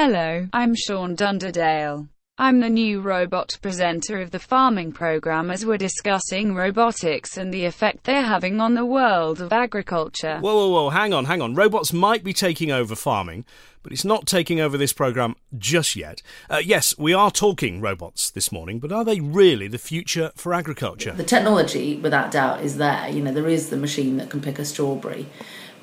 Hello, I'm Sean Dunderdale. I'm the new robot presenter of the farming program as we're discussing robotics and the effect they're having on the world of agriculture. Whoa, whoa, whoa, hang on, hang on. Robots might be taking over farming, but it's not taking over this program just yet. Uh, yes, we are talking robots this morning, but are they really the future for agriculture? The technology, without doubt, is there. You know, there is the machine that can pick a strawberry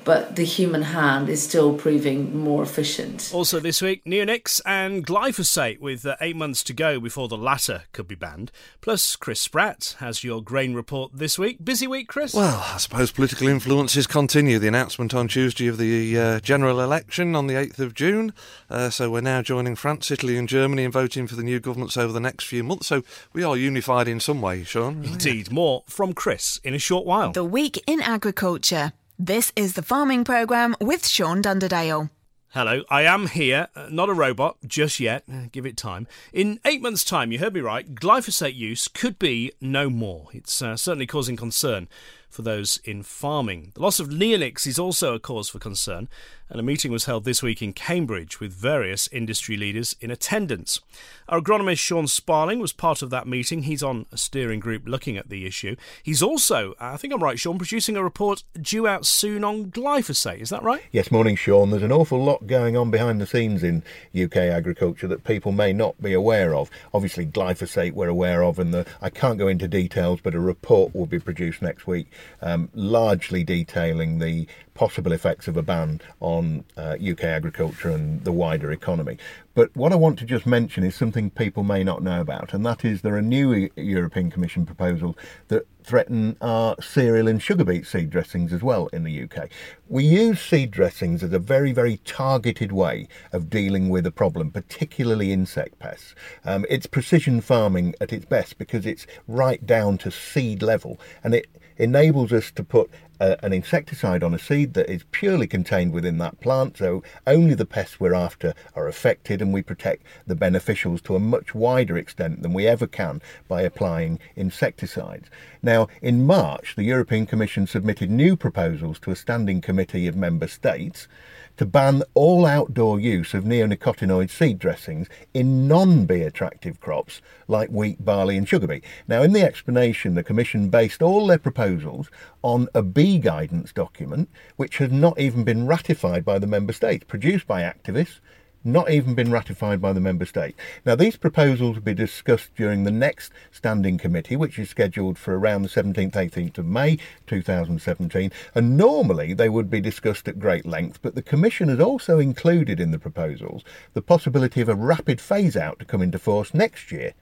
but the human hand is still proving more efficient. Also, this week, neonics and glyphosate, with uh, eight months to go before the latter could be banned. Plus, Chris Spratt has your grain report this week. Busy week, Chris? Well, I suppose political influences continue. The announcement on Tuesday of the uh, general election on the 8th of June. Uh, so we're now joining France, Italy, and Germany in voting for the new governments over the next few months. So we are unified in some way, Sean. Indeed. More from Chris in a short while. The Week in Agriculture. This is the Farming Programme with Sean Dunderdale. Hello, I am here, uh, not a robot just yet, uh, give it time. In eight months' time, you heard me right, glyphosate use could be no more. It's uh, certainly causing concern for those in farming. The loss of neonics is also a cause for concern, and a meeting was held this week in Cambridge with various industry leaders in attendance. Our agronomist Sean Sparling was part of that meeting. He's on a steering group looking at the issue. He's also, I think I'm right, Sean, producing a report due out soon on glyphosate. Is that right? Yes, morning, Sean. There's an awful lot going on behind the scenes in UK agriculture that people may not be aware of. Obviously, glyphosate we're aware of, and the, I can't go into details, but a report will be produced next week, um, largely detailing the possible effects of a ban on uh, UK agriculture and the wider economy. But what I want to just mention is something people may not know about, and that is there are new European Commission proposals that threaten our cereal and sugar beet seed dressings as well in the UK. We use seed dressings as a very, very targeted way of dealing with a problem, particularly insect pests. Um, it's precision farming at its best because it's right down to seed level and it enables us to put uh, an insecticide on a seed that is purely contained within that plant, so only the pests we're after are affected, and we protect the beneficials to a much wider extent than we ever can by applying insecticides. Now, in March, the European Commission submitted new proposals to a standing committee of member states to ban all outdoor use of neonicotinoid seed dressings in non bee attractive crops like wheat, barley, and sugar beet. Now, in the explanation, the Commission based all their proposals on a bee guidance document which has not even been ratified by the member states, produced by activists not even been ratified by the member state. Now, these proposals will be discussed during the next standing committee, which is scheduled for around the 17th, 18th of May 2017, and normally they would be discussed at great length, but the Commission has also included in the proposals the possibility of a rapid phase out to come into force next year.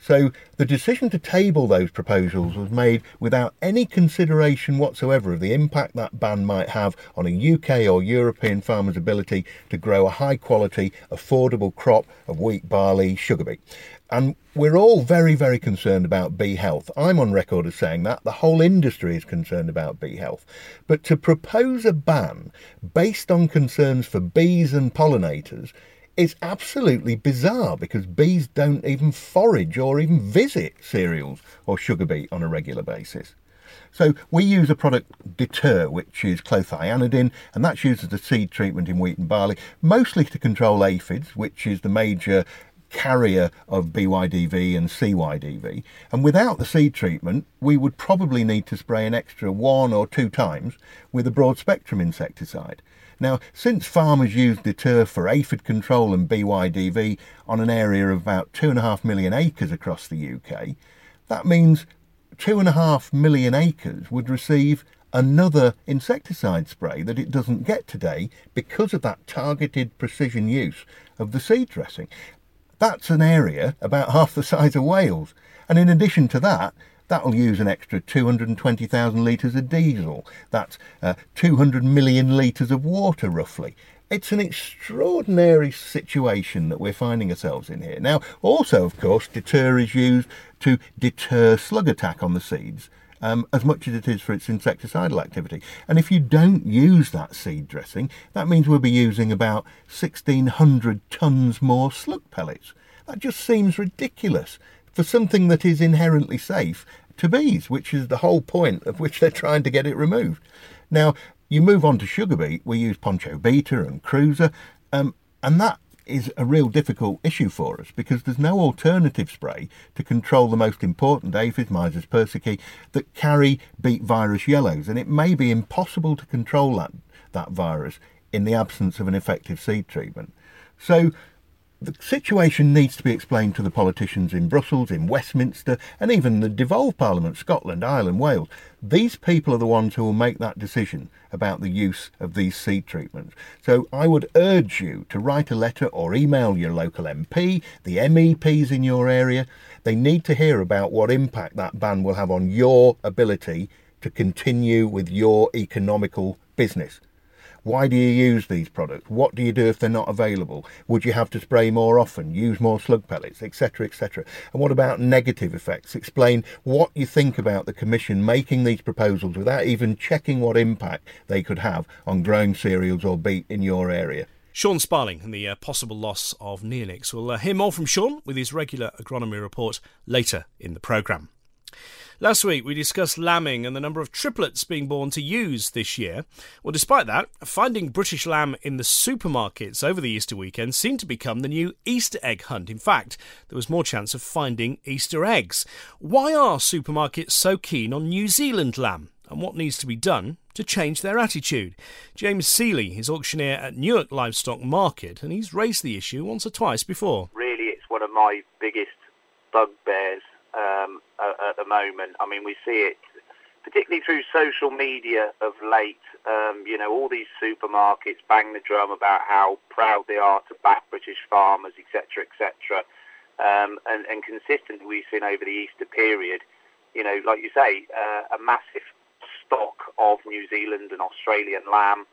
So the decision to table those proposals was made without any consideration whatsoever of the impact that ban might have on a UK or European farmer's ability to grow a high quality, affordable crop of wheat, barley, sugar beet. And we're all very, very concerned about bee health. I'm on record as saying that. The whole industry is concerned about bee health. But to propose a ban based on concerns for bees and pollinators it's absolutely bizarre because bees don't even forage or even visit cereals or sugar beet on a regular basis. So we use a product deter, which is clothianidin, and that's used as a seed treatment in wheat and barley, mostly to control aphids, which is the major carrier of BYDV and CYDV. And without the seed treatment, we would probably need to spray an extra one or two times with a broad spectrum insecticide. Now, since farmers use deter for aphid control and BYDV on an area of about 2.5 million acres across the UK, that means 2.5 million acres would receive another insecticide spray that it doesn't get today because of that targeted precision use of the seed dressing. That's an area about half the size of Wales. And in addition to that, That'll use an extra 220,000 litres of diesel. That's uh, 200 million litres of water, roughly. It's an extraordinary situation that we're finding ourselves in here. Now, also, of course, deter is used to deter slug attack on the seeds. Um, as much as it is for its insecticidal activity. And if you don't use that seed dressing, that means we'll be using about 1,600 tonnes more slug pellets. That just seems ridiculous for something that is inherently safe to bees, which is the whole point of which they're trying to get it removed. Now, you move on to sugar beet, we use Poncho Beta and Cruiser, um, and that is a real difficult issue for us because there's no alternative spray to control the most important aphids, Myzus, persicae that carry beet virus yellows. And it may be impossible to control that, that virus in the absence of an effective seed treatment. So the situation needs to be explained to the politicians in Brussels, in Westminster, and even the devolved Parliament, Scotland, Ireland, Wales. These people are the ones who will make that decision about the use of these seed treatments. So I would urge you to write a letter or email your local MP, the MEPs in your area. They need to hear about what impact that ban will have on your ability to continue with your economical business. Why do you use these products? What do you do if they're not available? Would you have to spray more often, use more slug pellets, etc., etc.? And what about negative effects? Explain what you think about the Commission making these proposals without even checking what impact they could have on growing cereals or beet in your area. Sean Sparling and the uh, possible loss of neonics. We'll uh, hear more from Sean with his regular agronomy report later in the programme. Last week we discussed lambing and the number of triplets being born to ewes this year. Well, despite that, finding British lamb in the supermarkets over the Easter weekend seemed to become the new Easter egg hunt. In fact, there was more chance of finding Easter eggs. Why are supermarkets so keen on New Zealand lamb? And what needs to be done to change their attitude? James Seeley is auctioneer at Newark Livestock Market, and he's raised the issue once or twice before. Really, it's one of my biggest bugbears um, at, at, the moment. I mean, we see it particularly through social media of late. Um, you know, all these supermarkets bang the drum about how proud they are to back British farmers, etc., etc. Um, and, and consistently, we've seen over the Easter period, you know, like you say, uh, a massive stock of New Zealand and Australian lamb.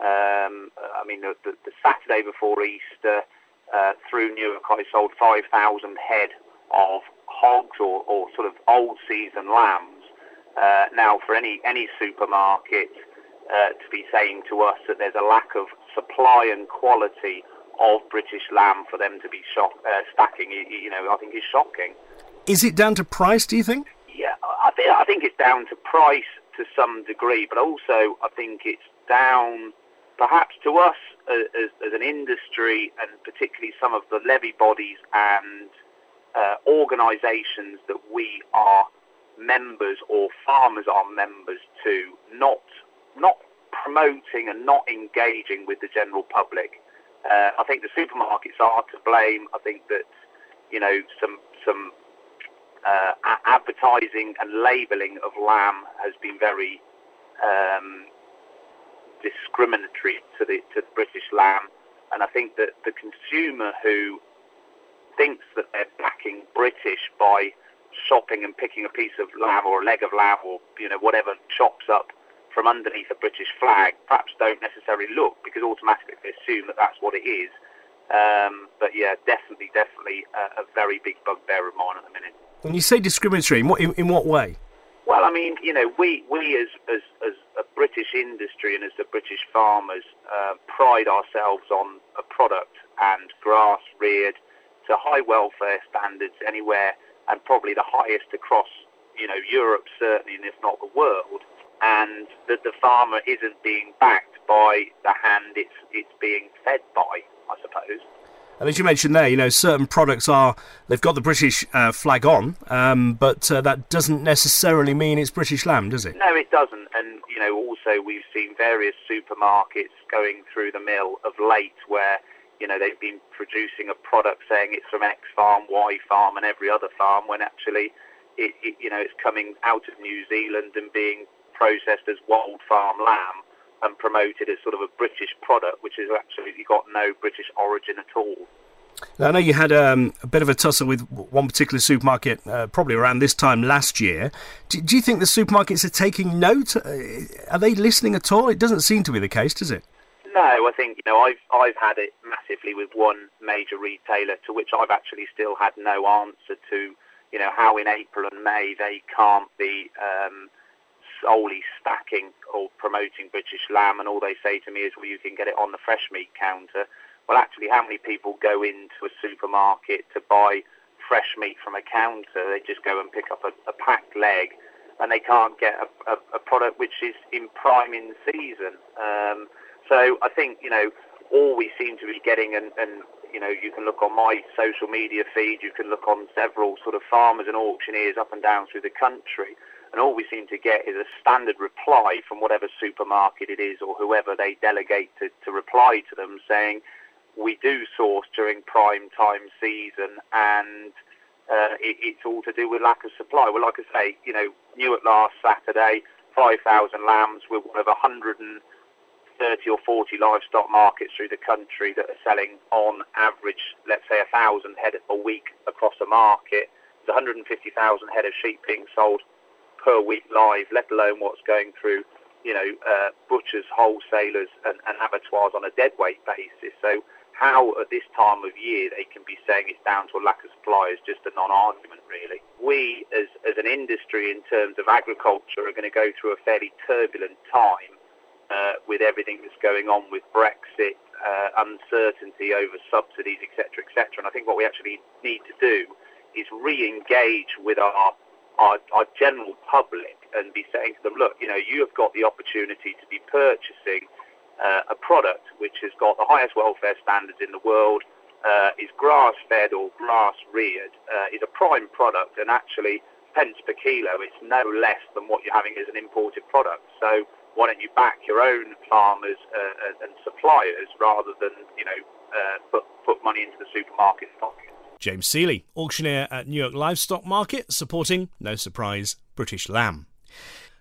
Um, I mean, the, the, the, Saturday before Easter, uh, through Newark, I sold 5,000 head of hogs or, or sort of old season lambs. Uh, now, for any any supermarket uh, to be saying to us that there's a lack of supply and quality of British lamb for them to be shock, uh, stacking, you, you, know, I think is shocking. Is it down to price? Do you think? Yeah, I think I think it's down to price to some degree, but also I think it's down perhaps to us as, as, as an industry and particularly some of the levy bodies and uh, organisations that we are members or farmers are members to, not not promoting and not engaging with the general public. Uh, I think the supermarkets are to blame. I think that you know some some uh, advertising and labelling of lamb has been very um, discriminatory to the to the British lamb, and I think that the consumer who thinks that they're backing British by shopping and picking a piece of lamb or a leg of lamb or you know whatever chops up from underneath a British flag, perhaps don't necessarily look because automatically they assume that that's what it is. Um, but yeah, definitely, definitely a, a, very big bugbear of mine at the minute. When you say discriminatory, in what, in, in what way? Well, I mean, you know, we, we as, as, as a British industry and as the British farmers uh, pride ourselves on a product and grass reared to high welfare standards anywhere, and probably the highest across, you know, Europe certainly, and if not the world. And that the farmer isn't being backed by the hand it's it's being fed by, I suppose. And as you mentioned there, you know, certain products are, they've got the British uh, flag on, um, but uh, that doesn't necessarily mean it's British lamb, does it? No, it doesn't. And, you know, also we've seen various supermarkets going through the mill of late where you know, they've been producing a product saying it's from X farm, Y farm, and every other farm, when actually, it, it, you know, it's coming out of New Zealand and being processed as wild farm lamb and promoted as sort of a British product, which has absolutely got no British origin at all. Now, I know you had um, a bit of a tussle with one particular supermarket uh, probably around this time last year. Do, do, you think the supermarkets are taking note? Uh, are they listening at all? It doesn't seem to be the case, does it? No, I think you know I've I've had it massively with one major retailer to which I've actually still had no answer to. You know how in April and May they can't be um, solely stacking or promoting British lamb, and all they say to me is, "Well, you can get it on the fresh meat counter." Well, actually, how many people go into a supermarket to buy fresh meat from a counter? They just go and pick up a, a packed leg, and they can't get a, a, a product which is in prime in season. Um, so I think, you know, all we seem to be getting, and, and you know, you can look on my social media feed, you can look on several sort of farmers and auctioneers up and down through the country, and all we seem to get is a standard reply from whatever supermarket it is or whoever they delegate to, to reply to them saying, we do source during prime time season and uh, it, it's all to do with lack of supply. Well, like I say, you know, Newark last Saturday, 5,000 lambs with one of 130 or 40 livestock markets through the country that are selling on average, let's say, 1,000 head a week across a market. There's 150,000 head of sheep being sold per week live, let alone what's going through, you know, uh, butchers, wholesalers, and, and abattoirs on a deadweight basis. So how at this time of year they can be saying it's down to a lack of supply is just a non-argument really. We as, as an industry in terms of agriculture are going to go through a fairly turbulent time uh, with everything that's going on with Brexit, uh, uncertainty over subsidies, etc., etc. And I think what we actually need to do is re-engage with our, our, our general public and be saying to them, look, you know, you have got the opportunity to be purchasing uh, a product which has got the highest welfare standards in the world, uh, is grass fed or grass reared, uh, is a prime product, and actually pence per kilo, it's no less than what you're having as an imported product. So why don't you back your own farmers uh, and suppliers rather than you know uh, put put money into the supermarket pocket? James Seeley, auctioneer at Newark Livestock Market, supporting, no surprise, British lamb.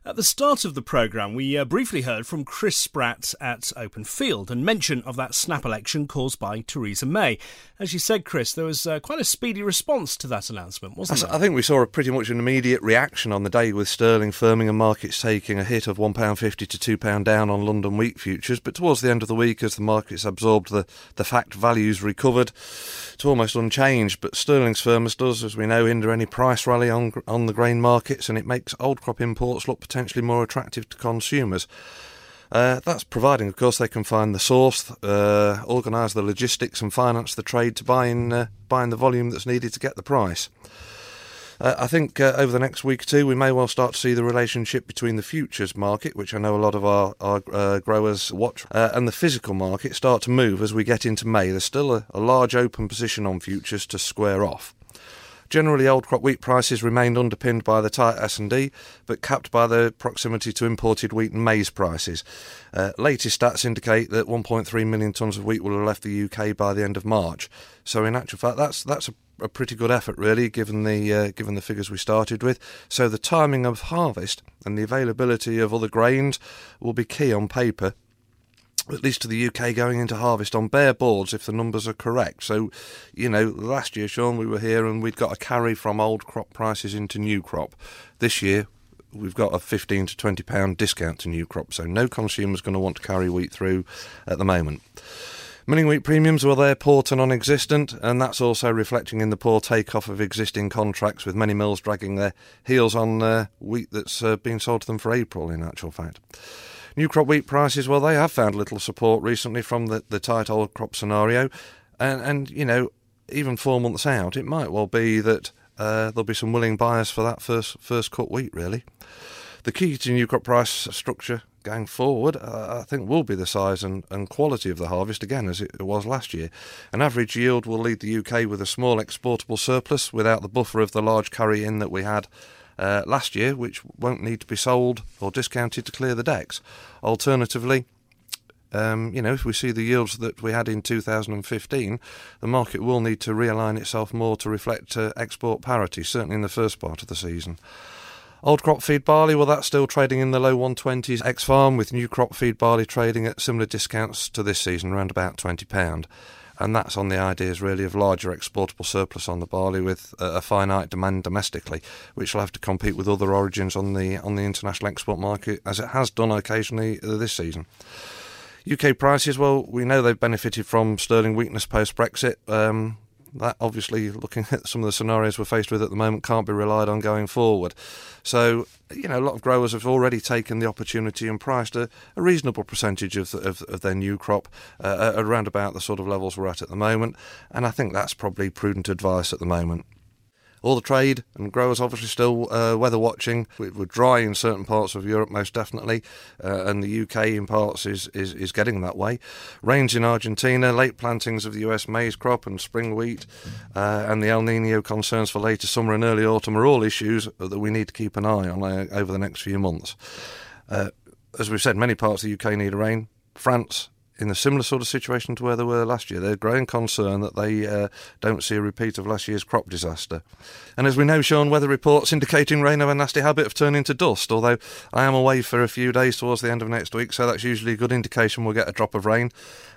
At the start of the programme, we uh, briefly heard from Chris Spratt at Open Field and mention of that snap election caused by Theresa May. As you said, Chris, there was uh, quite a speedy response to that announcement, wasn't there? I think we saw a pretty much an immediate reaction on the day with sterling firming and markets taking a hit of £1.50 to £2 down on London wheat futures. But towards the end of the week, as the markets absorbed the, the fact values recovered to almost unchanged. But sterling's firmness does, as we know, hinder any price rally on, on the grain markets and it makes old crop imports look potentially more attractive to consumers. Uh, that's providing, of course, they can find the source, uh, organise the logistics, and finance the trade to buying uh, buying the volume that's needed to get the price. Uh, I think uh, over the next week or two, we may well start to see the relationship between the futures market, which I know a lot of our, our uh, growers watch, and the physical market start to move as we get into May. There's still a, a large open position on futures to square off. Generally, old crop wheat prices remained underpinned by the tight S&D, but capped by the proximity to imported wheat and maize prices. Uh, latest stats indicate that 1.3 million tonnes of wheat will have left the UK by the end of March. So, in actual fact, that's that's a, a pretty good effort, really, given the uh, given the figures we started with. So, the timing of harvest and the availability of other grains will be key on paper at least to the UK going into harvest on bare boards if the numbers are correct. So, you know, last year, Sean, we were here and we'd got a carry from old crop prices into new crop. This year, we've got a 15 to 20 pound discount to new crop, so no consumer's going to want to carry wheat through at the moment. Milling wheat premiums, were there poor to non existent, and that's also reflecting in the poor take-off of existing contracts, with many mills dragging their heels on uh, wheat that's uh, been sold to them for April, in actual fact. New crop wheat prices, well, they have found little support recently from the, the tight old crop scenario. And, and, you know, even four months out, it might well be that uh, there'll be some willing buyers for that first, first cut wheat, really. The key to new crop price structure going forward, uh, I think, will be the size and, and quality of the harvest, again, as it was last year. An average yield will lead the UK with a small exportable surplus without the buffer of the large carry in that we had uh, last year, which won't need to be sold or discounted to clear the decks. Alternatively, um, you know, if we see the yields that we had in 2015, the market will need to realign itself more to reflect uh, export parity, certainly in the first part of the season. Old crop feed barley, well, that's still trading in the low 120s ex farm, with new crop feed barley trading at similar discounts to this season, around about £20 and that's on the ideas really of larger exportable surplus on the barley with a finite demand domestically, which will have to compete with other origins on the on the international export market as it has done occasionally uh, this season. UK prices, well, we know they've benefited from sterling weakness post Brexit. Um, that obviously, looking at some of the scenarios we're faced with at the moment, can't be relied on going forward. So, you know, a lot of growers have already taken the opportunity and priced a, a reasonable percentage of, of, of, their new crop uh, around about the sort of levels we're at at the moment. And I think that's probably prudent advice at the moment. All the trade and growers obviously still uh, weather watching. We're dry in certain parts of Europe, most definitely, uh, and the UK in parts is, is, is getting that way. Rains in Argentina, late plantings of the US maize crop and spring wheat, uh, and the El Nino concerns for later summer and early autumn are all issues that we need to keep an eye on uh, over the next few months. Uh, as we've said, many parts of the UK need rain. France in a similar sort of situation to where they were last year. They're growing concern that they uh, don't see a repeat of last year's crop disaster. And as we know, Sean, weather reports indicating rain have a nasty habit of turning to dust, although I am away for a few days towards the end of next week, so that's usually a good indication we'll get a drop of rain.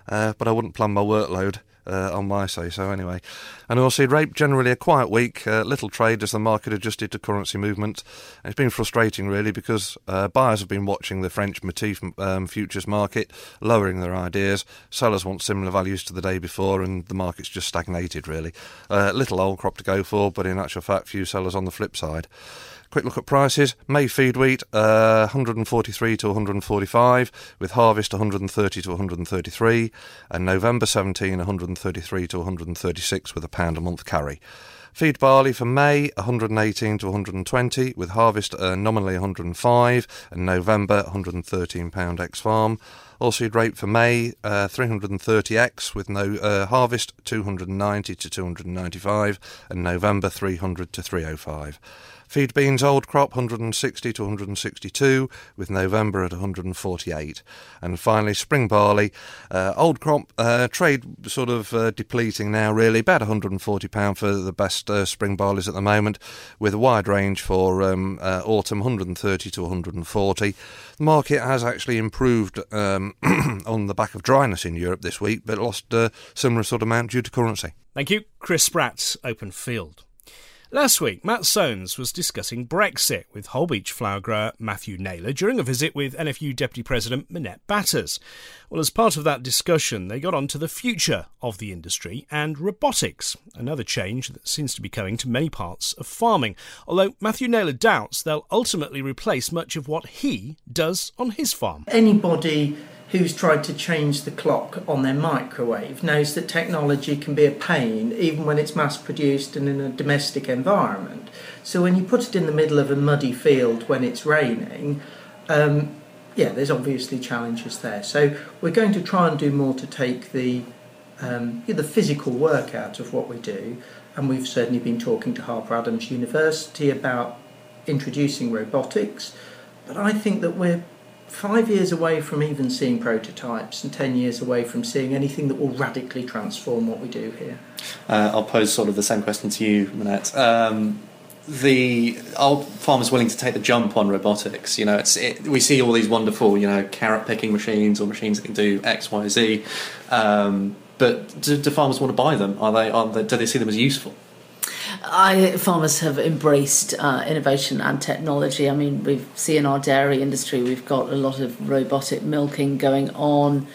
Uh, but I wouldn't plan my workload uh, on my say so anyway. And oilseed rape, generally a quiet week, uh, little trade as the market adjusted to currency movement. It's been frustrating really because uh, buyers have been watching the French Matif um, futures market, lowering their ideas. Sellers want similar values to the day before, and the market's just stagnated really. Uh, little old crop to go for, but in actual fact, few sellers on the flip side. Quick look at prices. May feed wheat uh, 143 to 145, with harvest 130 to 133, and November 17 133 to 136 with a pound a month carry. Feed barley for May 118 to 120, with harvest uh, nominally 105, and November 113 pound ex farm. Oilseed rape for May uh, 330x with no uh, harvest 290 to 295, and November 300 to 305. Feed beans old crop 160 to 162, with November at 148. And finally, spring barley, uh, old crop uh, trade sort of uh, depleting now, really, about £140 for the best uh, spring barleys at the moment, with a wide range for um, uh, autumn 130 to 140. The market has actually improved um, on the back of dryness in Europe this week, but lost a similar sort of amount due to currency. Thank you. Chris Spratt, Open Field. Last week, Matt Soanes was discussing Brexit with Holbeach flower grower Matthew Naylor during a visit with NFU Deputy President Minette Batters. Well, as part of that discussion, they got on to the future of the industry and robotics, another change that seems to be coming to many parts of farming. Although Matthew Naylor doubts they'll ultimately replace much of what he does on his farm. Anybody who's tried to change the clock on their microwave knows that technology can be a pain even when it's mass produced and in a domestic environment. So when you put it in the middle of a muddy field when it's raining, um, yeah, there's obviously challenges there. So we're going to try and do more to take the um, the physical work out of what we do, and we've certainly been talking to Harper Adams University about introducing robotics. But I think that we're five years away from even seeing prototypes and 10 years away from seeing anything that will radically transform what we do here. Uh, I'll pose sort of the same question to you, Minette. Um, the old farmers willing to take the jump on robotics. You know, it's it, we see all these wonderful, you know, carrot picking machines or machines that can do X, Y, Z. Um, but do, do, farmers want to buy them? Are they, are they? Do they see them as useful? I, farmers have embraced uh, innovation and technology. I mean, we see in our dairy industry, we've got a lot of robotic milking going on.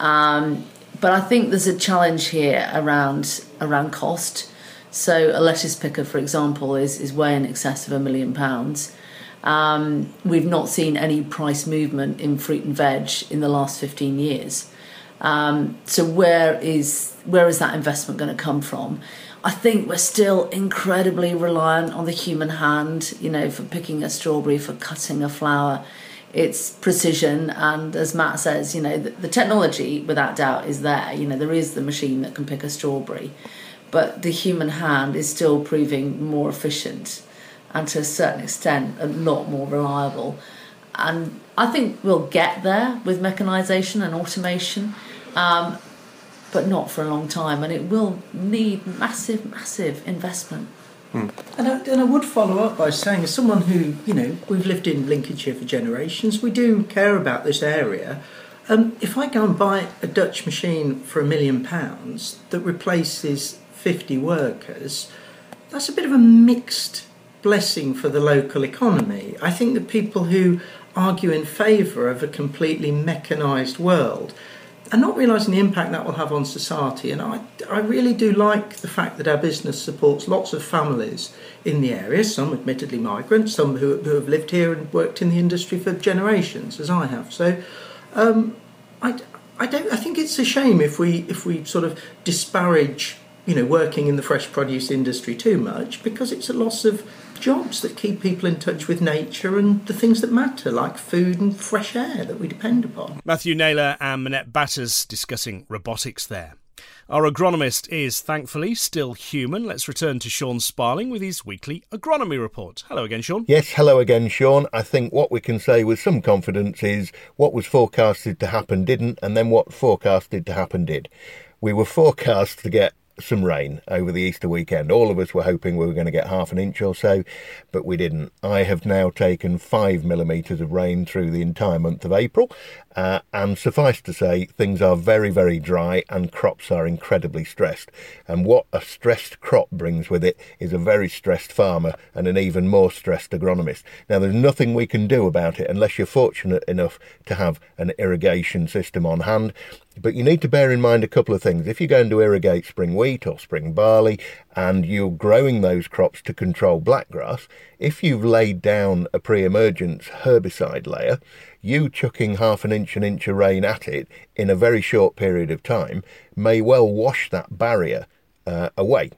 Um, but I think there's a challenge here around around cost. So a lettuce picker, for example, is, is way in excess of a million pounds. Um, we've not seen any price movement in fruit and veg in the last 15 years. Um, so where is where is that investment going to come from? I think we're still incredibly reliant on the human hand, you know, for picking a strawberry, for cutting a flower. It's precision, and as Matt says, you know, the, the technology, without doubt, is there. You know, there is the machine that can pick a strawberry, but the human hand is still proving more efficient and to a certain extent a lot more reliable. And I think we'll get there with mechanisation and automation. Um, but not for a long time, and it will need massive, massive investment. Hmm. And, I, and I would follow up by saying, as someone who, you know, we've lived in Lincolnshire for generations, we do care about this area. Um, if I go and buy a Dutch machine for a million pounds that replaces 50 workers, that's a bit of a mixed blessing for the local economy. I think the people who argue in favour of a completely mechanised world and not realising the impact that will have on society. And I, I really do like the fact that our business supports lots of families in the area, some admittedly migrants, some who, who have lived here and worked in the industry for generations, as I have. So um, I, I, don't, I think it's a shame if we, if we sort of disparage you know, working in the fresh produce industry too much because it's a loss of jobs that keep people in touch with nature and the things that matter, like food and fresh air that we depend upon. Matthew Naylor and Minette Batters discussing robotics there. Our agronomist is thankfully still human. Let's return to Sean Sparling with his weekly agronomy report. Hello again, Sean. Yes, hello again, Sean. I think what we can say with some confidence is what was forecasted to happen didn't, and then what forecasted to happen did. We were forecast to get some rain over the Easter weekend. All of us were hoping we were going to get half an inch or so, but we didn't. I have now taken five millimetres of rain through the entire month of April, uh, and suffice to say, things are very, very dry and crops are incredibly stressed. And what a stressed crop brings with it is a very stressed farmer and an even more stressed agronomist. Now, there's nothing we can do about it unless you're fortunate enough to have an irrigation system on hand. But you need to bear in mind a couple of things. If you're going to irrigate spring wheat or spring barley and you're growing those crops to control blackgrass, if you've laid down a pre emergence herbicide layer, you chucking half an inch, an inch of rain at it in a very short period of time may well wash that barrier uh, away.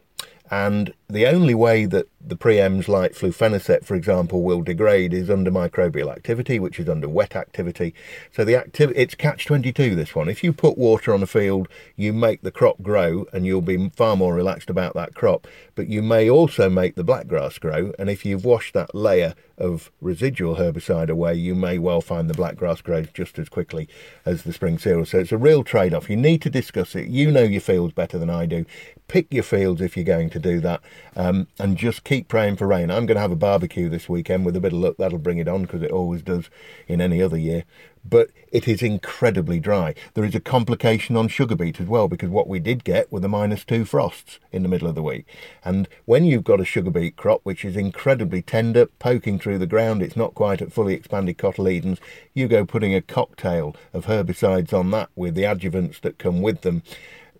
And the only way that the preems like flufenacet, for example, will degrade is under microbial activity, which is under wet activity. So the activity it's catch twenty two. This one, if you put water on a field, you make the crop grow, and you'll be far more relaxed about that crop. But you may also make the blackgrass grow, and if you've washed that layer of residual herbicide away, you may well find the blackgrass grows just as quickly as the spring cereal. So it's a real trade off. You need to discuss it. You know your fields better than I do. Pick your fields if you're going to do that, um, and just keep keep praying for rain. I'm going to have a barbecue this weekend with a bit of luck. That'll bring it on because it always does in any other year. But it is incredibly dry. There is a complication on sugar beet as well because what we did get were the minus two frosts in the middle of the week. And when you've got a sugar beet crop which is incredibly tender, poking through the ground, it's not quite at fully expanded cotyledons, you go putting a cocktail of herbicides on that with the adjuvants that come with them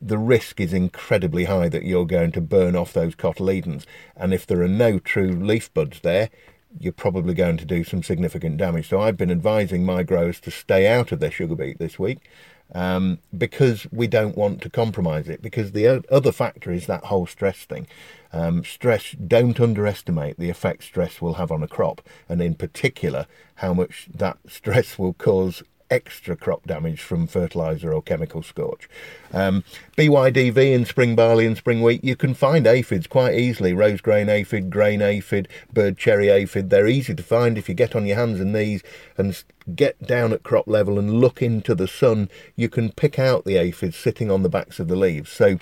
the risk is incredibly high that you're going to burn off those cotyledons. And if there are no true leaf buds there, you're probably going to do some significant damage. So I've been advising my growers to stay out of their sugar beet this week um, because we don't want to compromise it. Because the other factor is that whole stress thing. Um, stress, don't underestimate the effect stress will have on a crop, and in particular, how much that stress will cause extra crop damage from fertiliser or chemical scorch. Um, BYDV and spring barley and spring wheat, you can find aphids quite easily. Rose grain aphid, grain aphid, bird cherry aphid. They're easy to find if you get on your hands and knees and get down at crop level and look into the sun. You can pick out the aphids sitting on the backs of the leaves. So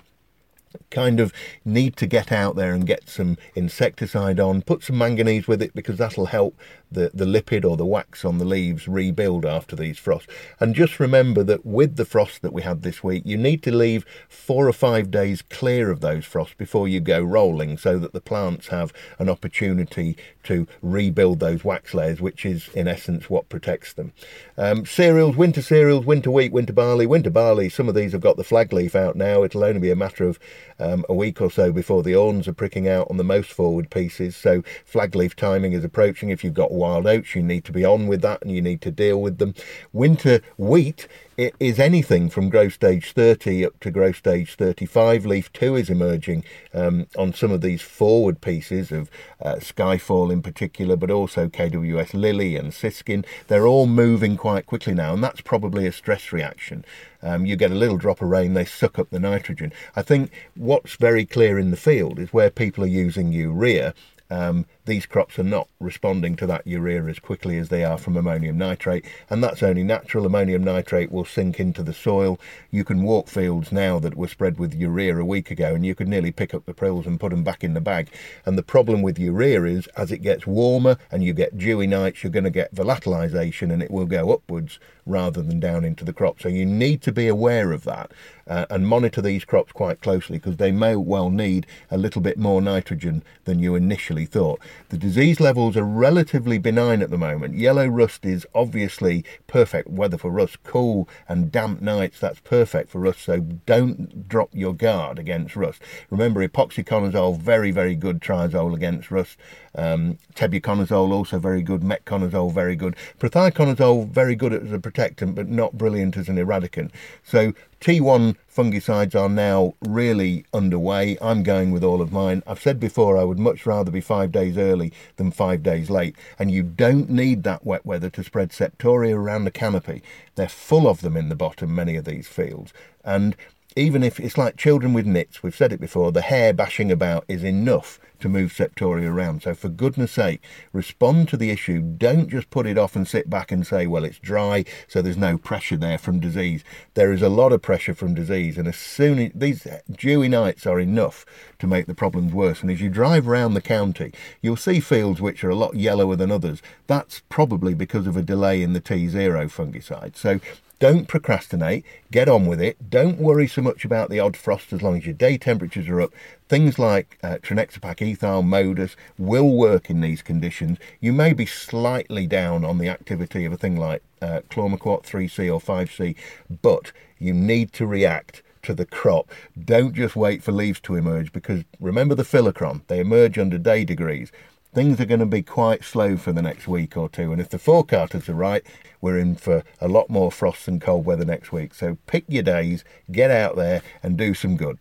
kind of need to get out there and get some insecticide on, put some manganese with it because that'll help the, the lipid or the wax on the leaves rebuild after these frosts. And just remember that with the frost that we had this week, you need to leave four or five days clear of those frosts before you go rolling so that the plants have an opportunity to rebuild those wax layers, which is in essence what protects them. Um, cereals, winter cereals, winter wheat, winter barley, winter barley, some of these have got the flag leaf out now. It'll only be a matter of um, a week or so before the awns are pricking out on the most forward pieces. So flag leaf timing is approaching. If you've got wild oats, you need to be on with that and you need to deal with them. Winter wheat it is anything from growth stage 30 up to growth stage 35. Leaf 2 is emerging um, on some of these forward pieces of uh, Skyfall in particular, but also KWS Lili and Siskin. They're all moving quite quickly now, and that's probably a stress reaction. Um, you get a little drop of rain, they suck up the nitrogen. I think what's very clear in the field is where people are using urea um, these crops are not responding to that urea as quickly as they are from ammonium nitrate, and that's only natural. Ammonium nitrate will sink into the soil. You can walk fields now that were spread with urea a week ago, and you could nearly pick up the prills and put them back in the bag. And the problem with urea is as it gets warmer and you get dewy nights, you're going to get volatilization and it will go upwards rather than down into the crop. So you need to be aware of that uh, and monitor these crops quite closely because they may well need a little bit more nitrogen than you initially thought. The disease levels are relatively benign at the moment. Yellow rust is obviously perfect weather for rust. Cool and damp nights, that's perfect for rust. So don't drop your guard against rust. Remember, epoxiconazole, very, very good triazole against rust. Um, tebuconazole, also very good. Metconazole, very good. Prothioconazole, very good as a protectant, but not brilliant as an eradicant. So T1 fungicides are now really underway. I'm going with all of mine. I've said before I would much rather be five days early than five days late. And you don't need that wet weather to spread septoria around the canopy. They're full of them in the bottom, many of these fields. And even if it's like children with nits, we've said it before, the hair bashing about is enough to move septoria around. So, for goodness sake, respond to the issue. Don't just put it off and sit back and say, well, it's dry, so there's no pressure there from disease. There is a lot of pressure from disease, and as soon as these dewy nights are enough to make the problems worse. And as you drive around the county, you'll see fields which are a lot yellower than others. That's probably because of a delay in the T0 fungicide. So, don't procrastinate, get on with it. Don't worry so much about the odd frost as long as your day temperatures are up. Things like uh, Trinexapac ethyl Moddus will work in these conditions. You may be slightly down on the activity of a thing like uh, 3C or 5C, but you need to react to the crop. Don't just wait for leaves to emerge because remember the phyllochron, they emerge under day degrees things are going to be quite slow for the next week or two. And if the forecasters are right, we're in for a lot more frost and cold weather next week. So pick your days, get out there, and do some good.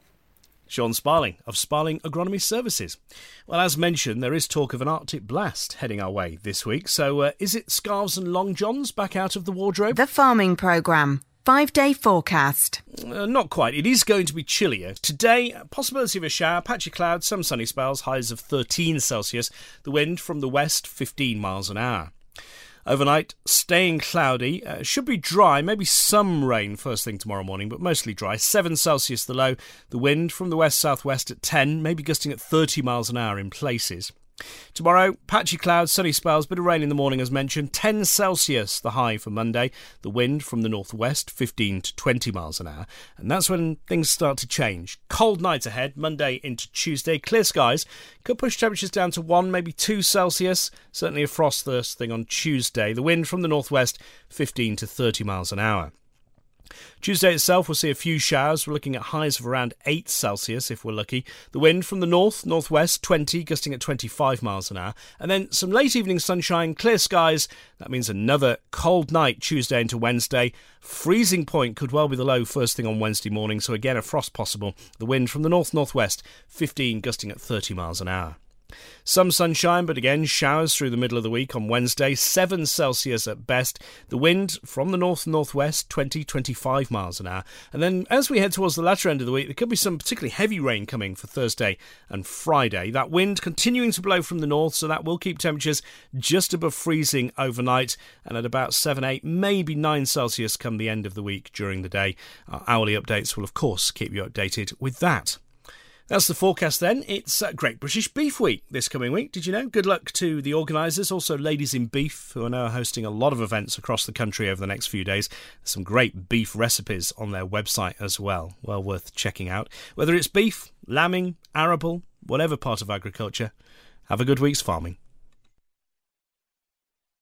Sean Sparling of Sparling Agronomy Services. Well, as mentioned, there is talk of an Arctic blast heading our way this week. So, uh, is it scarves and long johns back out of the wardrobe? The Farming Programme. Five day forecast. Uh, not quite. It is going to be chillier. Today, possibility of a shower, patchy clouds, some sunny spells, highs of 13 Celsius. The wind from the west, 15 miles an hour. Overnight, staying cloudy. Uh, should be dry, maybe some rain first thing tomorrow morning, but mostly dry. 7 Celsius the low. The wind from the west southwest at 10, maybe gusting at 30 miles an hour in places. Tomorrow, patchy clouds, sunny spells, bit of rain in the morning as mentioned. 10 Celsius the high for Monday. The wind from the northwest, 15 to 20 miles an hour. And that's when things start to change. Cold nights ahead, Monday into Tuesday. Clear skies could push temperatures down to 1, maybe 2 Celsius. Certainly a frost first thing on Tuesday. The wind from the northwest, 15 to 30 miles an hour. Tuesday itself, we'll see a few showers. We're looking at highs of around 8 Celsius if we're lucky. The wind from the north, northwest, 20, gusting at 25 miles an hour. And then some late evening sunshine, clear skies. That means another cold night Tuesday into Wednesday. Freezing point could well be the low first thing on Wednesday morning, so again a frost possible. The wind from the north, northwest, 15, gusting at 30 miles an hour. Some sunshine, but again showers through the middle of the week on Wednesday, 7 Celsius at best. The wind from the north northwest, 20 25 miles an hour. And then as we head towards the latter end of the week, there could be some particularly heavy rain coming for Thursday and Friday. That wind continuing to blow from the north, so that will keep temperatures just above freezing overnight and at about 7 8, maybe 9 Celsius come the end of the week during the day. Our hourly updates will, of course, keep you updated with that. That's the forecast then. It's uh, Great British Beef Week this coming week. Did you know? Good luck to the organisers, also Ladies in Beef, who are now hosting a lot of events across the country over the next few days. Some great beef recipes on their website as well. Well worth checking out. Whether it's beef, lambing, arable, whatever part of agriculture, have a good week's farming.